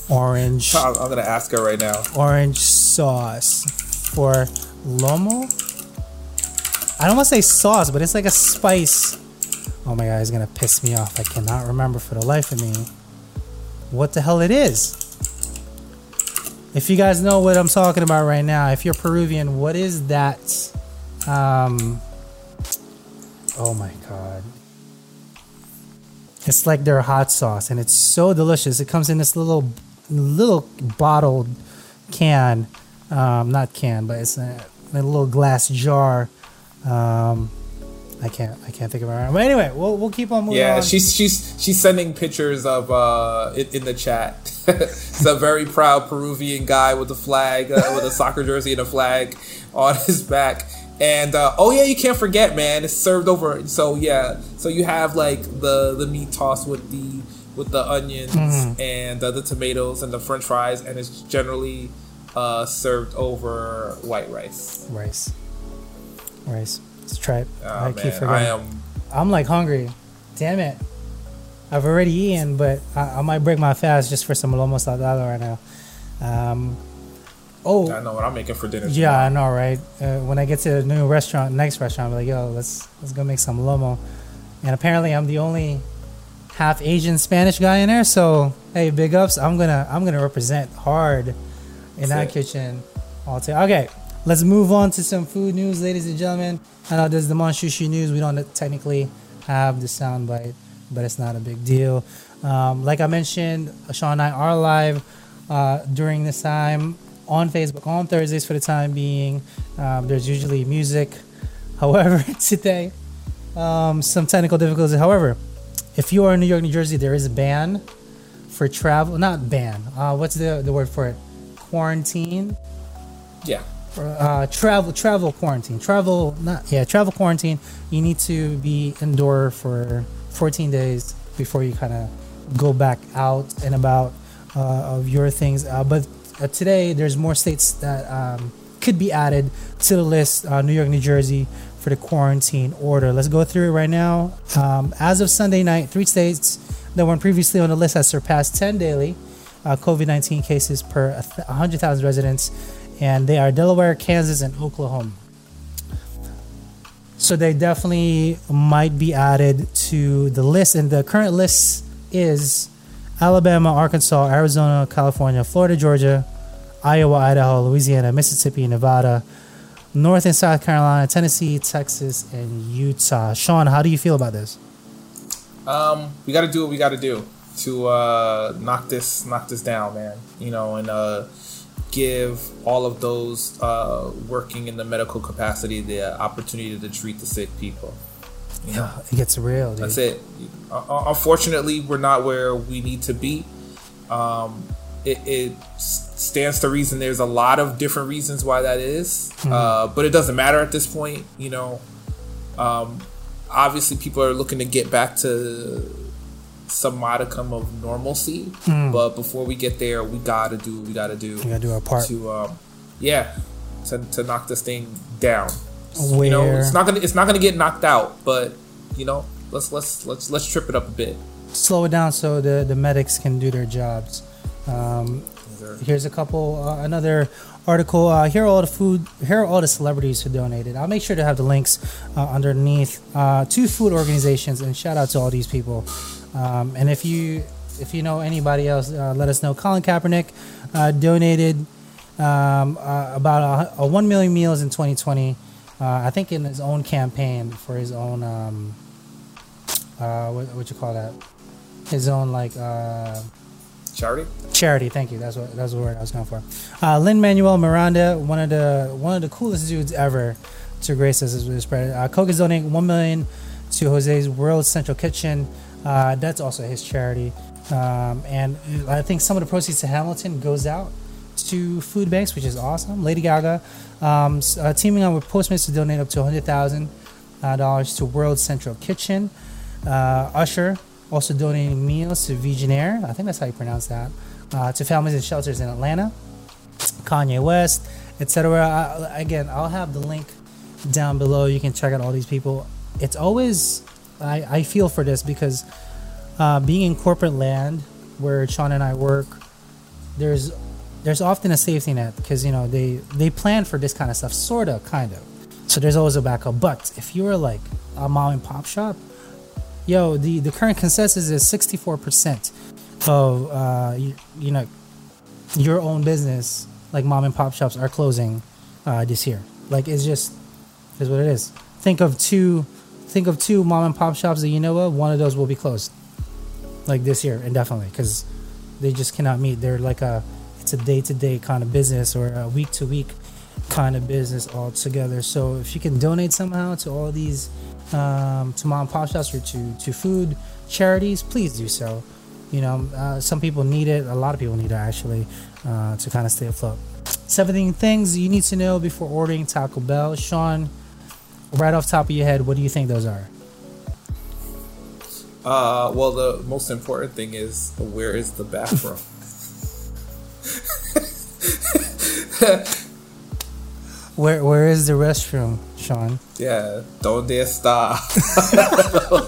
Orange, I'm, I'm gonna ask her right now. orange sauce for lomo. I don't want to say sauce, but it's like a spice. Oh my god, it's gonna piss me off. I cannot remember for the life of me what the hell it is. If you guys know what I'm talking about right now, if you're Peruvian, what is that? Um, oh my god. It's like their hot sauce, and it's so delicious. It comes in this little, little bottled can, um, not can, but it's a, a little glass jar. Um, I can't, I can't think of. Right. But anyway, we'll we'll keep on moving. Yeah, on. she's she's she's sending pictures of uh in, in the chat. it's a very proud Peruvian guy with a flag, uh, with a soccer jersey and a flag on his back. And uh, oh yeah, you can't forget, man. It's served over. So yeah, so you have like the the meat tossed with the with the onions Mm-hmm. and uh, the tomatoes and the French fries, and it's generally uh, served over white rice. rice, rice. Let's try it. Oh, I keep forgetting. I am. I'm like hungry. Damn it. I've already eaten, but I, I might break my fast just for some lomo saltado right now. Um, Oh, I know what I'm making for dinner. Yeah, tomorrow. I know, right? Uh, when I get to the new restaurant, next restaurant, I'm like, yo, let's let's go make some lomo. And apparently, I'm the only half Asian Spanish guy in there. So hey, big ups. I'm gonna I'm gonna represent hard in that Sick. kitchen. All day. Okay, let's move on to some food news, ladies and gentlemen. I know this is the Monshushi news. We don't technically have the sound bite, but it's not a big deal. Um, like I mentioned, Sean and I are live uh, during this time on Facebook on Thursdays for the time being. Um, there's usually music. However, today, um, some technical difficulties. However, if you are in New York, New Jersey, there is a ban for travel. Not ban. Uh, what's the, the word for it? Quarantine. Yeah. Uh, travel travel quarantine. Travel not yeah travel quarantine. You need to be indoor for 14 days before you kind of go back out and about uh, of your things. Uh, but uh, today there's more states that um, could be added to the list. Uh, New York, New Jersey for the quarantine order. Let's go through it right now. Um, as of Sunday night, three states that were previously on the list has surpassed 10 daily uh, COVID 19 cases per 100,000 residents, and they are Delaware, Kansas, and Oklahoma. So they definitely might be added to the list, and the current list is Alabama, Arkansas, Arizona, California, Florida, Georgia, Iowa, Idaho, Louisiana, Mississippi, Nevada, North and South Carolina, Tennessee, Texas, and Utah. Sean, how do you feel about this? Um, we got to do what we got to do to uh, knock this knock this down, man. You know, and uh, give all of those uh, working in the medical capacity the opportunity to treat the sick people. Yeah, it gets real, dude. That's it. Uh, unfortunately, we're not where we need to be. Um, it, it stands to reason there's a lot of different reasons why that is. Uh, but it doesn't matter at this point. You know, um, obviously people are looking to get back to some modicum of normalcy. But before we get there, we gotta do what we gotta do We gotta do our part. to, um, yeah, to, to knock this thing down. Where You know, it's not gonna it's not gonna get knocked out, but you know, let's let's let's let's trip it up a bit. slow it down so the, the medics can do their jobs. Um, here's a couple uh, another article. Uh, here are all the food. Here are all the celebrities who donated. I'll make sure to have the links uh, underneath uh, to food organizations and shout out to all these people. Um, and if you if you know anybody else, uh, let us know. Colin Kaepernick uh, donated um, uh, about a, a one million meals in 2020. Uh, I think in his own campaign for his own um, uh, what what you call that? His own like uh, Charity? charity. Thank you. That's what that's the word I was going for. Uh, Lin Manuel Miranda, one of the one of the coolest dudes ever to grace us as we spread. Uh, Coke is donating one million to Jose's World Central Kitchen. Uh, that's also his charity, um, and I think some of the proceeds to Hamilton goes out to food banks, which is awesome. Lady Gaga um, uh, teaming up with Postmates to donate up to hundred thousand uh, dollars to World Central Kitchen. Uh, Usher also donating meals to Visionaire. I think that's how you pronounce that. Uh, to families in shelters in Atlanta. Kanye West, etc. Again, I'll have the link down below. You can check out all these people. It's always I, I feel for this because uh, being in corporate land where Sean and I work, there's there's often a safety net because you know they they plan for this kind of stuff, sorta, kind of. So there's always a backup. But if you're like a mom and pop shop, yo, the the current consensus is 64% of uh, you, you know your own business, like mom and pop shops, are closing uh, this year. Like it's just is what it is. Think of two, think of two mom and pop shops that you know of. One of those will be closed, like this year, indefinitely, because they just cannot meet. They're like a, it's a day to day kind of business or a week to week kind of business altogether. So if you can donate somehow to all these, um, to mom and pop shops or to to food charities, please do so. You know, uh, some people need it. A lot of people need it actually uh, to kind of stay afloat. 17 things you need to know before ordering Taco Bell. Sean, right off top of your head, what do you think those are? Uh, well, the most important thing is where is the bathroom? Where Where is the restroom, Sean. Yeah, donde está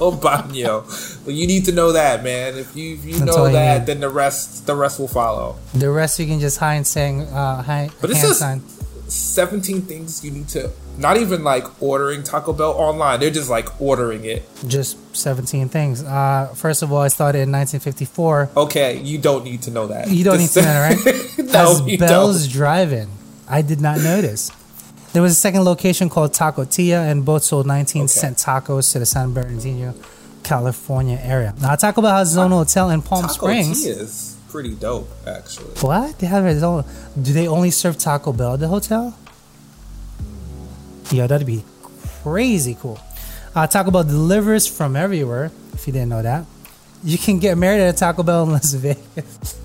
el baño? You need to know that, man. If you if you That's know that, need. then the rest the rest will follow. The rest you can just hide and saying uh, hi, But it's just sign. 17 things you need to not even like ordering Taco Bell online. They're just like ordering it. Just 17 things. Uh, first of all, I started in 1954. Okay, you don't need to know that. You don't need to know, that, right? no, you Bell's don't. Drive-In. I did not notice. There was a second location called Taco Tia, and both sold 19 Okay. cent tacos to the San Bernardino, California area. Now, Taco Bell has its own hotel in Palm Taco Springs. Is pretty dope, actually. What? They have its own. Do they only serve Taco Bell at the hotel? Yeah, that'd be crazy cool. Uh, Taco Bell delivers from everywhere. If you didn't know that, you can get married at a Taco Bell in Las Vegas.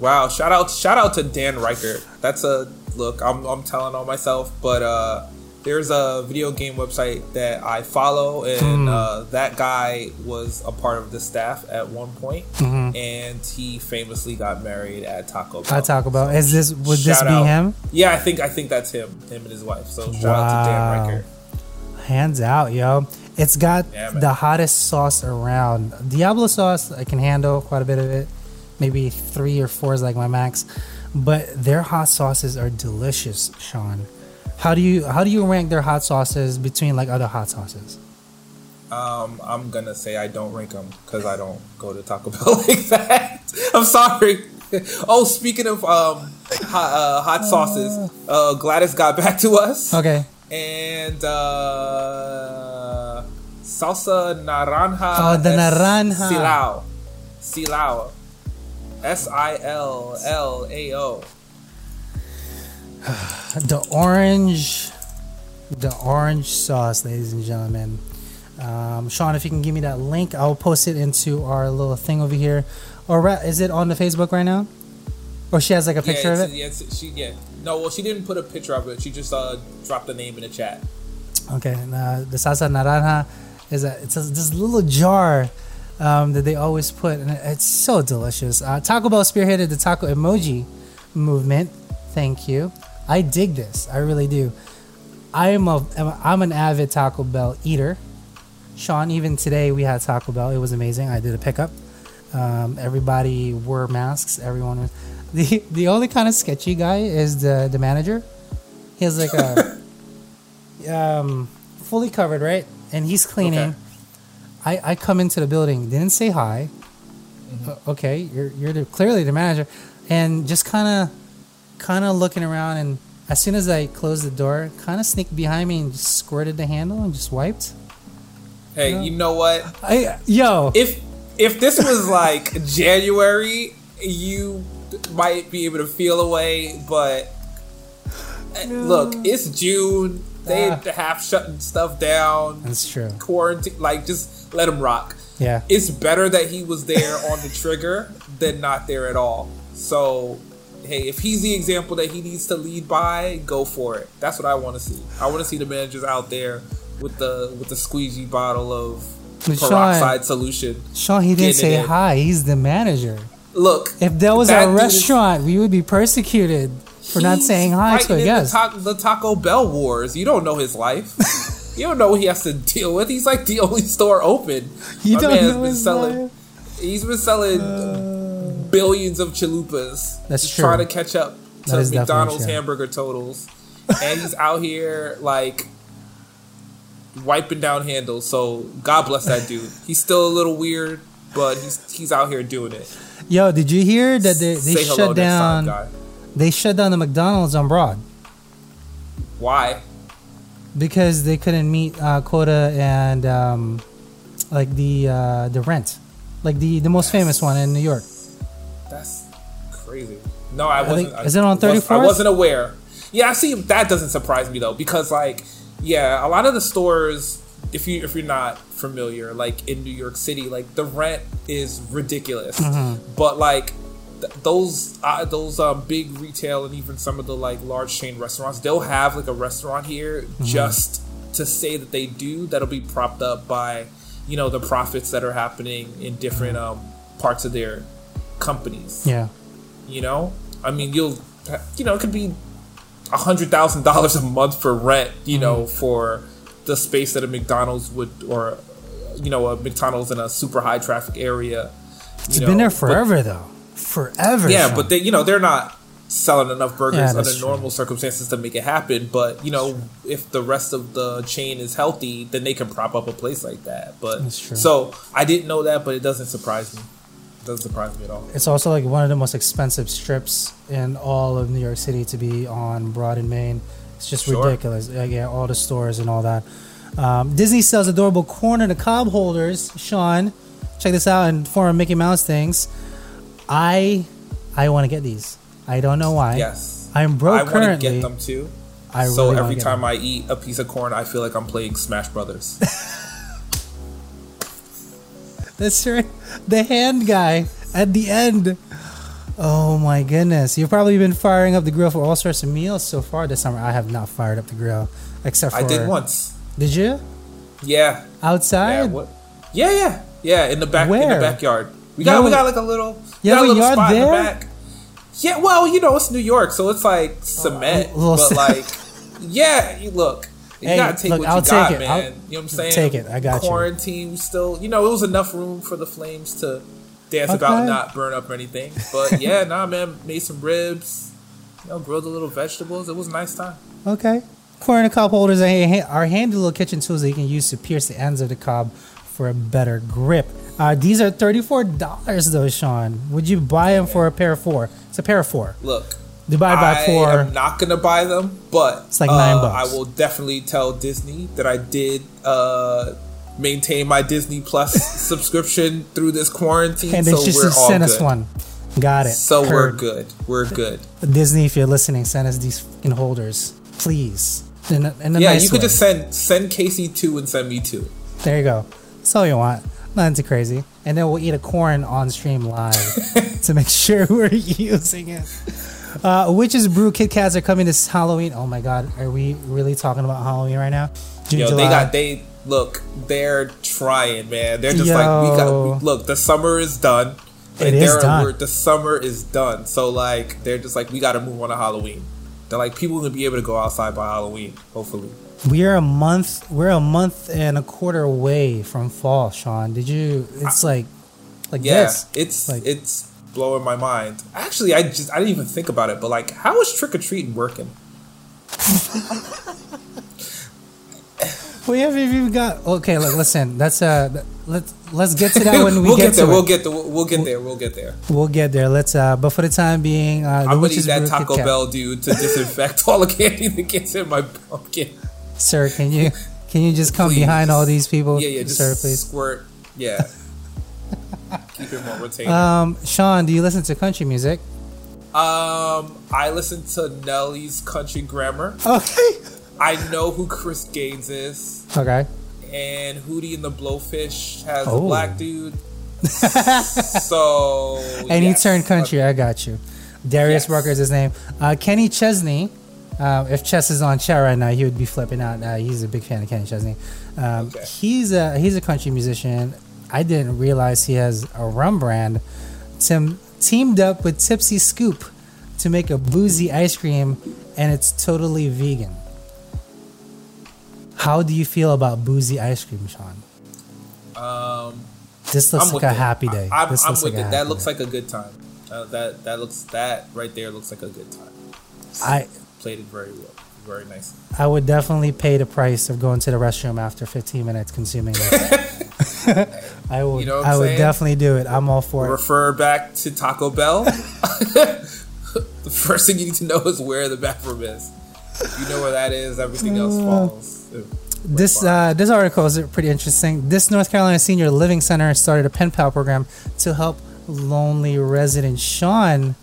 Wow, shout out shout out to Dan Ryckert. That's a look, I'm I'm telling on myself, but uh there's a video game website that I follow and uh, that guy was a part of the staff at one point, and he famously got married at Taco Bell. At Taco Bell, is this would this be out. him? Yeah, I think I think that's him, him and his wife. So shout out to Dan Wow. Ryckert. Hands out, yo. It's got Yeah, the hottest sauce around. Diablo sauce, I can handle quite a bit of it. Maybe three or four is like my max. But their hot sauces are delicious, Sean. How do you how do you rank their hot sauces between like other hot sauces? Um, I'm gonna say I don't rank them because I don't go to Taco Bell like that. I'm sorry. Oh, speaking of um, hot, uh, hot sauces, uh, Gladys got back to us, Okay. and uh, salsa naranja. Oh, the naranja. Sillao, sillao, S I L L A O. The orange the orange sauce, ladies and gentlemen. Um, Sean, if you can give me that link, I'll post it into our little thing over here. Or is it on the Facebook right now? Or she has like a picture yeah, of it? Yeah, she yeah. No, well, she didn't put a picture of it. She just uh, dropped the name in the chat. Okay, and, uh, the salsa naranja is a it's a, this little jar um, that they always put, and it's so delicious. Uh, Taco Bell spearheaded the taco emoji movement. Thank you. I dig this. I really do. I am a I'm an avid Taco Bell eater. Sean, even today we had Taco Bell. It was amazing. I did a pickup. Um, everybody wore masks. Everyone was the the only kind of sketchy guy is the the manager. He has like a um, fully covered, right? And he's cleaning. Okay. I, I come into the building, didn't say hi. Uh, okay, you're you're the, clearly the manager, and just kind of kind of looking around. And as soon as I closed the door, kind of sneaked behind me and just squirted the handle and just wiped. Hey, Yeah. you know what? I yo, if if this was like January, you might be able to feel away, but uh, look, it's June. They Ah. half shutting stuff down, that's true. quarantine. Like, just let them rock. Yeah, It's better that he was there on the trigger than not there at all. So, hey, if he's the example that he needs to lead by, go for it. That's what I want to see. I want to see the managers out there with the with the squeegee bottle of But Sean- peroxide solution. Sean, he didn't say hi. He's the manager. Look, If there was a is- restaurant, we would be persecuted for not saying hi to a guest. The, the Taco Bell wars. You don't know his life. you don't know what he has to deal with. He's like the only store open. You My don't know been his selling. life? He's been selling uh. Billions of chalupas. That's just true. trying to catch up to McDonald's hamburger totals, and he's out here like wiping down handles. So God bless that dude. He's still a little weird, but he's he's out here doing it. Yo, did you hear that they, they Say hello shut time, down? guy. They shut down the McDonald's on Broad Why? because they couldn't meet uh, quota and um, like the uh, the rent, like the the most famous one in New York. That's crazy. No, I think- wasn't. I is it on was- I wasn't aware. Yeah, I see. That doesn't surprise me though, because like, yeah, a lot of the stores, if you if you're not familiar, like in New York City, like the rent is ridiculous. Mm-hmm. But like th- those uh, those um, big retail and even some of the like large chain restaurants, they'll have like a restaurant here Mm-hmm. just to say that they do. That'll be propped up by you know the profits that are happening in different um, parts of their companies Yeah, you know i mean you'll you know it could be a hundred thousand dollars a month for rent, you know, Mm-hmm. for the space that a McDonald's would, or you know, a McDonald's in a super high traffic area. It's been there forever though. Forever. yeah, Sean. but they, you know, they're not selling enough burgers that's under true. normal circumstances to make it happen. But you know, if the rest of the chain is healthy, then they can prop up a place like that. But so I didn't know that, but it doesn't surprise me. It doesn't surprise me at all. It's also like one of the most expensive strips in all of New York City to be on Broad and Main. It's just Sure. ridiculous. Yeah, all the stores and all that. Um, Disney sells adorable corn the cob holders. Sean, check this out and form Mickey Mouse things. I, I want to get these. I don't know why. Yes, I'm broke I want to currently. get them too. I so really every time them. I eat a piece of corn, I feel like I'm playing Smash Brothers. That's right. The hand guy at the end. Oh my goodness. You've probably been firing up the grill for all sorts of meals so far this summer. I have not fired up the grill except for I did once. Did you? Yeah, yeah, Outside? what? Yeah, yeah, yeah. In the back, Where? in the backyard. We got, we got like a little, we you got a little spot in the there? back. Yeah, well, you know, it's New York, so it's like oh, cement, a little but like, yeah, you look. You Hey, gotta take look, what I'll you got, it. man. I'll you know what I'm saying? take it. I got you. Quarantine, we still, you know, it was enough room for the flames to dance about Okay. and not burn up or anything. But yeah, nah, man, made some ribs, you know, grilled the little vegetables. It was a nice time. Okay. Corn and cob holders are handy little kitchen tools that you can use to pierce the ends of the cob for a better grip. Uh, these are $34 though, Sean. Would you buy them for a pair of four? It's a pair of four. Look, Divide by I four. am not gonna buy them, but It's like nine uh, bucks. I will definitely tell Disney that I did uh, maintain my Disney Plus subscription through this quarantine, and they so just we're all send good. us one. Got it. So we're good. We're good. Disney, if you're listening, send us these fucking holders, please. In a, in a yeah, nice you could way. just send send Casey two and send me two. There you go. That's all you want. Nothing too crazy. And then we'll eat a corn on stream live to make sure we're using it. Uh, Witches Brew Kit Kats are coming this Halloween. Oh my god, are we really talking about Halloween right now? June, Yo, July. they got they look. They're trying, man. They're just like we got. We, look, the summer is done. It And they're- done. The summer is done. So like, they're just like we got to move on to Halloween. They're like people will be able to go outside by Halloween. Hopefully. We're a month. We're a month and a quarter away from fall, Sean. Did you? It's like, like Yeah, this. it's Like- it's blowing my mind. Actually, I just I didn't even think about it, but like, how is trick or treating working? We haven't even got. Okay, look, listen. That's uh. Let's let's get to that when we we'll get, get, there. to We'll it. get there. We'll, we'll get there. We'll get there. We'll get there. Let's uh. But for the time being, uh, I'm gonna need that Taco. Bell dude to disinfect all the candy that gets in my pumpkin. Sir, can you can you just come Please. behind all these people, Yeah, yeah. Just sir, please? squirt. Yeah. Keep it more retained. Um, Sean, do you listen to country music? um, I listen to Nelly's Country Grammar. Okay. I know who Chris Gaines is. Okay. and Hootie and the Blowfish has Oh. a black dude. so And yes. you turn country. I got you. Darius Yes. Rucker is his name. Uh, Kenny Chesney. Uh, if Chess is on chat right now, he would be flipping out. Uh, he's a big fan of Kenny Chesney. Um, Okay. He's a he's a country musician. I didn't realize he has a rum brand. Tim teamed up with Tipsy Scoop to make a boozy ice cream, and it's totally vegan. How do you feel about boozy ice cream, Sean? Um, This looks I'm like a it. happy day. I, am this I'm looks with like it. That looks day. like a good time. Uh, that that looks that right there looks like a good time. I Played it very well, very nice. I would definitely pay the price of going to the restroom after 15 minutes consuming this. I would. You know I would definitely do it. I'm all for it. Refer back to Taco Bell. the first thing you need to know is where the bathroom is. You know where that is. Everything else follows. This uh, this article is pretty interesting. This North Carolina Senior Living Center started a pen pal program to help lonely residents. Sean,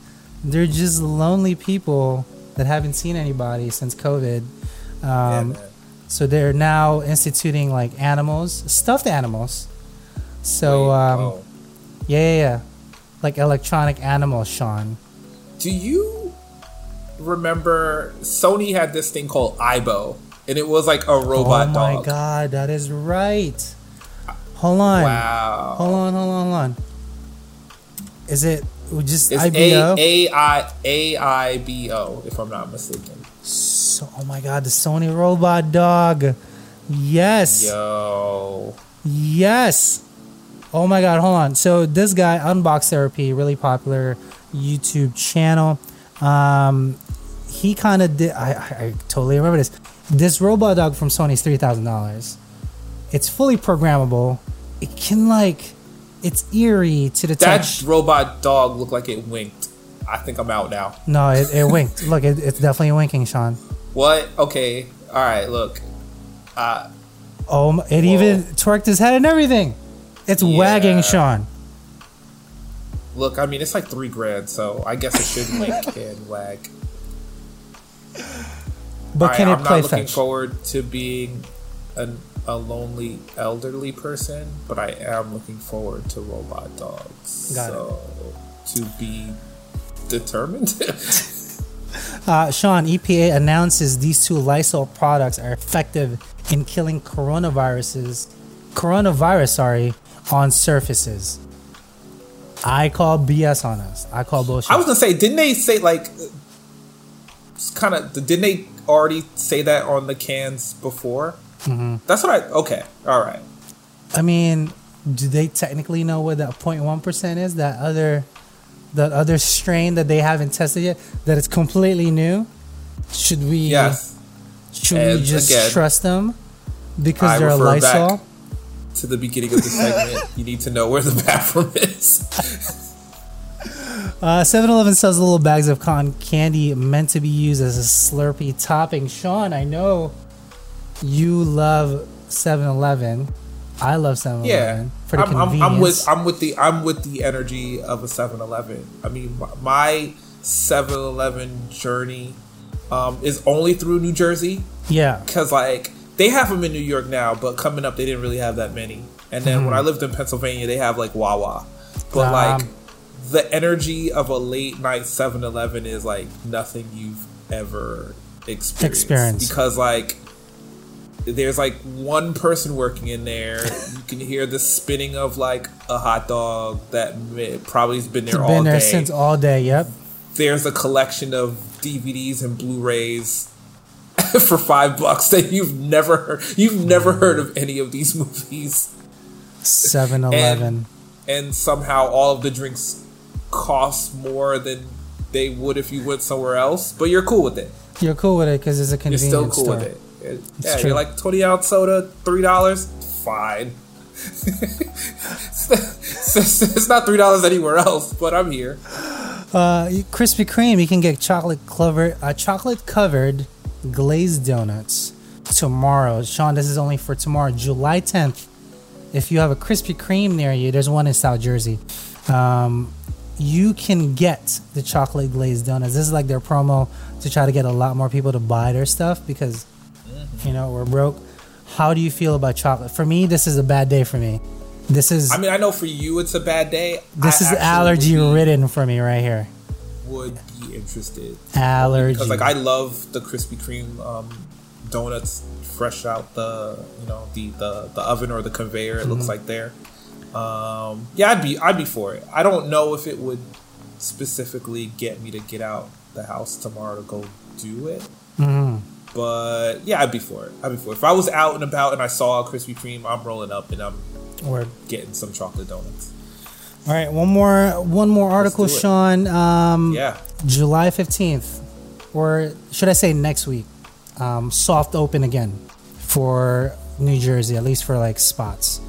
they're just lonely people that haven't seen anybody since COVID. Um, man. so they're now instituting like animals, stuffed animals. So Wait, um, oh. yeah, yeah, yeah, like electronic animals, Sean. Do you remember Sony had this thing called Aibo, and it was like a robot oh my dog. god, that is right. Hold on, Wow. hold on, hold on, hold on. Is it just It's AIBO? A I A I B O, if I'm not mistaken. So, oh my god, the Sony robot dog. Yes. Yo. Yes. Oh my god, hold on. So this guy, Unbox Therapy, really popular YouTube channel. Um, he kind of did. I, I, I totally remember this. This robot dog from Sony is three thousand dollars. It's fully programmable. It can like, it's eerie to the That touch. robot dog looked like it winked. I think I'm out now. No, it, it winked. Look, it, it's definitely winking, Sean. What? Okay. All right. Look. Uh, Oh, it even twerked his head and everything. It's wagging, Sean. look. I mean, it's like three grand, so I guess it should wink and wag. But All can right, it I'm play not looking fetch? forward to being an, a lonely elderly person, but I am looking forward to robot dogs. Got it. so to be determined. Uh, Sean, EPA announces these two Lysol products are effective in killing coronaviruses, coronavirus, sorry, on surfaces. I call BS on us. I call bullshit. I was gonna say, didn't they say like, kind of? Didn't they already say that on the cans before? Mm-hmm. That's what I. Okay, all right. I mean, do they technically know what that 0.1 percent is? That other, that other strain that they haven't tested yet, that it's completely new. Should we? Yes, Should we just again, trust them because I they're a Lysol? back to the beginning of the segment. you need to know where the bathroom is. Uh, 7-Eleven sells little bags of cotton candy meant to be used as a Slurpee topping. Sean, I know you love 7-Eleven. I love 7-Eleven Yeah, for the I'm, I'm, convenience. I'm with I'm with the I'm with the energy of a 7-Eleven. I mean, my- my 7-Eleven journey um, is only through New Jersey yeah, because like they have them in New York now, but coming up they didn't really have that many. And then when I lived in Pennsylvania, they have like Wawa, but Um, like the energy of a late night 7-Eleven is like nothing you've ever experienced. Experienced. because like there's like one person working in there. You can hear the spinning of like a hot dog that probably has been there all day. been there day. since all day. Yep. there's a collection of DVDs and Blu-rays for five bucks that you've never heard. You've never heard of any of these movies, 7-Eleven. and somehow all of the drinks cost more than they would if you went somewhere else. But you're cool with it. You're cool with it because it's a convenience You're still cool store. with it. Yeah, true. you're like twenty ounce soda, three dollars. Fine. it's it's not three dollars anywhere else, but I'm here. Uh, Krispy Kreme, you can get chocolate covered, uh, chocolate covered glazed donuts tomorrow. Sean, this is only for tomorrow, July 10th. If you have a Krispy Kreme near you, there's one in South Jersey. Um, you can get the chocolate glazed donuts. This is like their promo to try to get a lot more people to buy their stuff because, you know, we're broke. How do you feel about chocolate? For me, this is a bad day for me. This is I mean, I know for you it's a bad day. this I is allergy be- ridden for me right here. Would be interested Allergy. because like I love the Krispy Kreme um, donuts fresh out the you know the the, the oven or the conveyor. It Mm-hmm. looks like there. Um, yeah, I'd be I'd be for it. I don't know if it would specifically get me to get out the house tomorrow to go do it. Mhm. But yeah, I'd be for it. I'd be for it. If I was out and about and I saw a Krispy Kreme, I'm rolling up and I'm Word. getting some chocolate donuts. All right, one more one more article. Sean. Um, Yeah. July fifteenth, or should I say next week? Um, soft open again for New Jersey, at least for like spots,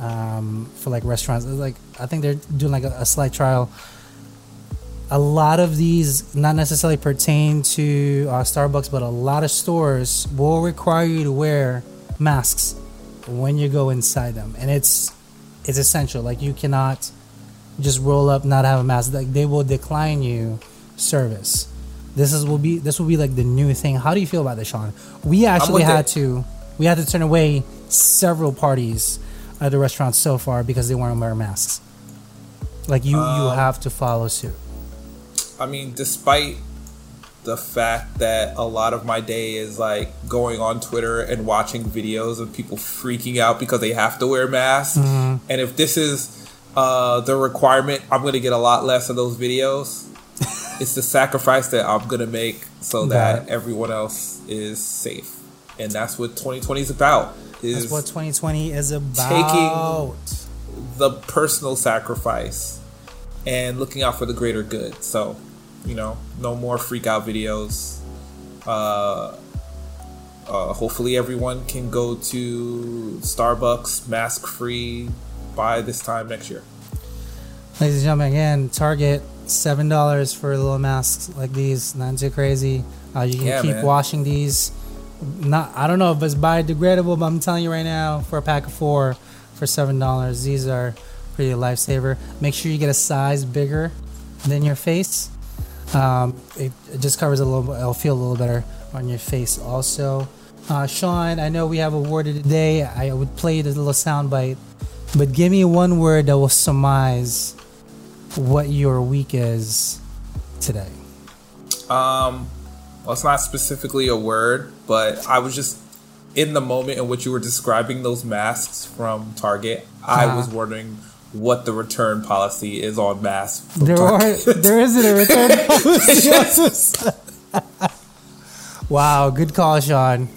um, for like restaurants. Like I think they're doing like a, a slight trial. A lot of these not necessarily pertain to uh, Starbucks, but a lot of stores will require you to wear masks when you go inside them, and it's it's essential. Like you cannot just roll up, not have a mask. Like they will decline you service. This is will be this will be like the new thing. How do you feel about this, Sean? We actually had it. to we had to turn away several parties at the restaurant so far because they weren't wearing masks. Like you, you Um, have to follow suit. I mean, despite the fact that a lot of my day is like going on Twitter and watching videos of people freaking out because they have to wear masks, Mm-hmm. and if this is uh, the requirement, I'm going to get a lot less of those videos. it's the sacrifice that I'm gonna make so that everyone else is safe, and that's what 2020 is about. Is That's what 2020 is about. Taking the personal sacrifice and looking out for the greater good. So, you know, no more freak out videos. Uh, uh, hopefully, everyone can go to Starbucks mask free by this time next year. Ladies and gentlemen, again, Target seven dollars for little masks like these. Not too crazy. Uh, you can Yeah, keep man. washing these. Not, I don't know if it's biodegradable, but I'm telling you right now, for a pack of four, for seven dollars, these are pretty lifesaver. Make sure you get a size bigger than your face. Um, it, it just covers a little. It'll feel a little better on your face also. Uh, Sean, I know we have a word of the day. I would play the little sound bite, but give me one word that will surmise what your week is today. Um, well, it's not specifically a word, but I was just in the moment in which you were describing those masks from Target. I Uh-huh. was wondering what the return policy is on masks. There are there isn't a return policy. wow, good call, Sean.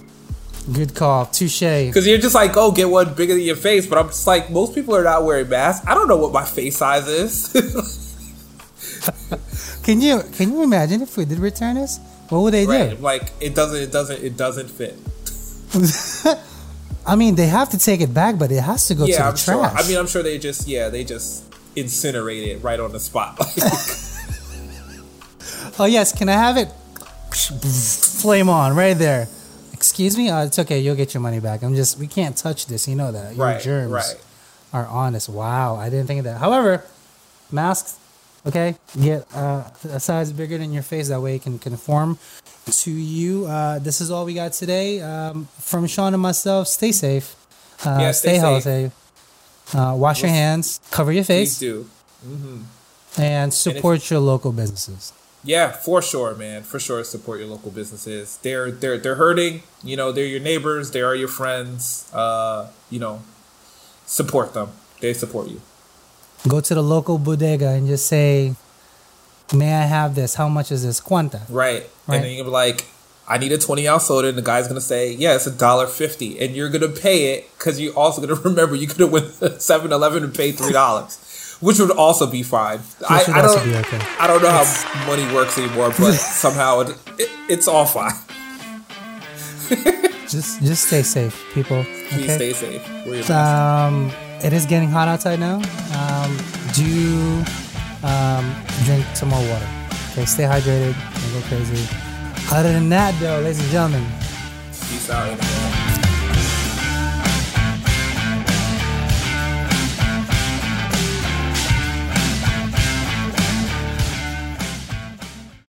Good call. Touche. Because you're just like, oh, get one bigger than your face. But I'm just like, most people are not wearing masks. I don't know what my face size is. Can you can you imagine if we did return this? What would they right? do? Like it doesn't, it doesn't, it doesn't fit. I mean, they have to take it back, but it has to go to yeah, the I'm sure. trash. I mean, I'm sure they just, yeah, they just incinerate it right on the spot. oh yes, can I have it? Flame on right there. Excuse me. Uh, it's okay. You'll get your money back. I'm just. We can't touch this. You know that. Your right, germs right. are honest. Wow, I didn't think of that. However, masks. Okay, get uh, a size bigger than your face. That way it can conform to you. Uh, this is all we got today um, from Sean and myself. Stay safe. Uh, Yeah, stay, stay healthy. Uh, wash your hands. Cover your Please face. do. And support your local businesses. Yeah, for sure, man. For sure, support your local businesses. They're they're they're hurting. You know, they're your neighbors. They are your friends. Uh, you know, support them. They support you. Go to the local bodega and just say, "May I have this? How much is this? Cuanta?" Right. Right. And then you're be like, I need a twenty ounce soda, and the guy's gonna say, Yeah, it's a dollar fifty, and you're gonna pay it because you're also gonna remember you could have went to 7-Eleven and paid three dollars, which would also be fine. I, I don't, be okay. I don't know how money works anymore, but somehow it, it, it's all fine. Just just stay safe, people. Please Okay. stay safe. Um, it is getting hot outside now. Um, do um, drink some more water. Okay, stay hydrated. Don't go crazy. Other than that, though, ladies and gentlemen, Peace out.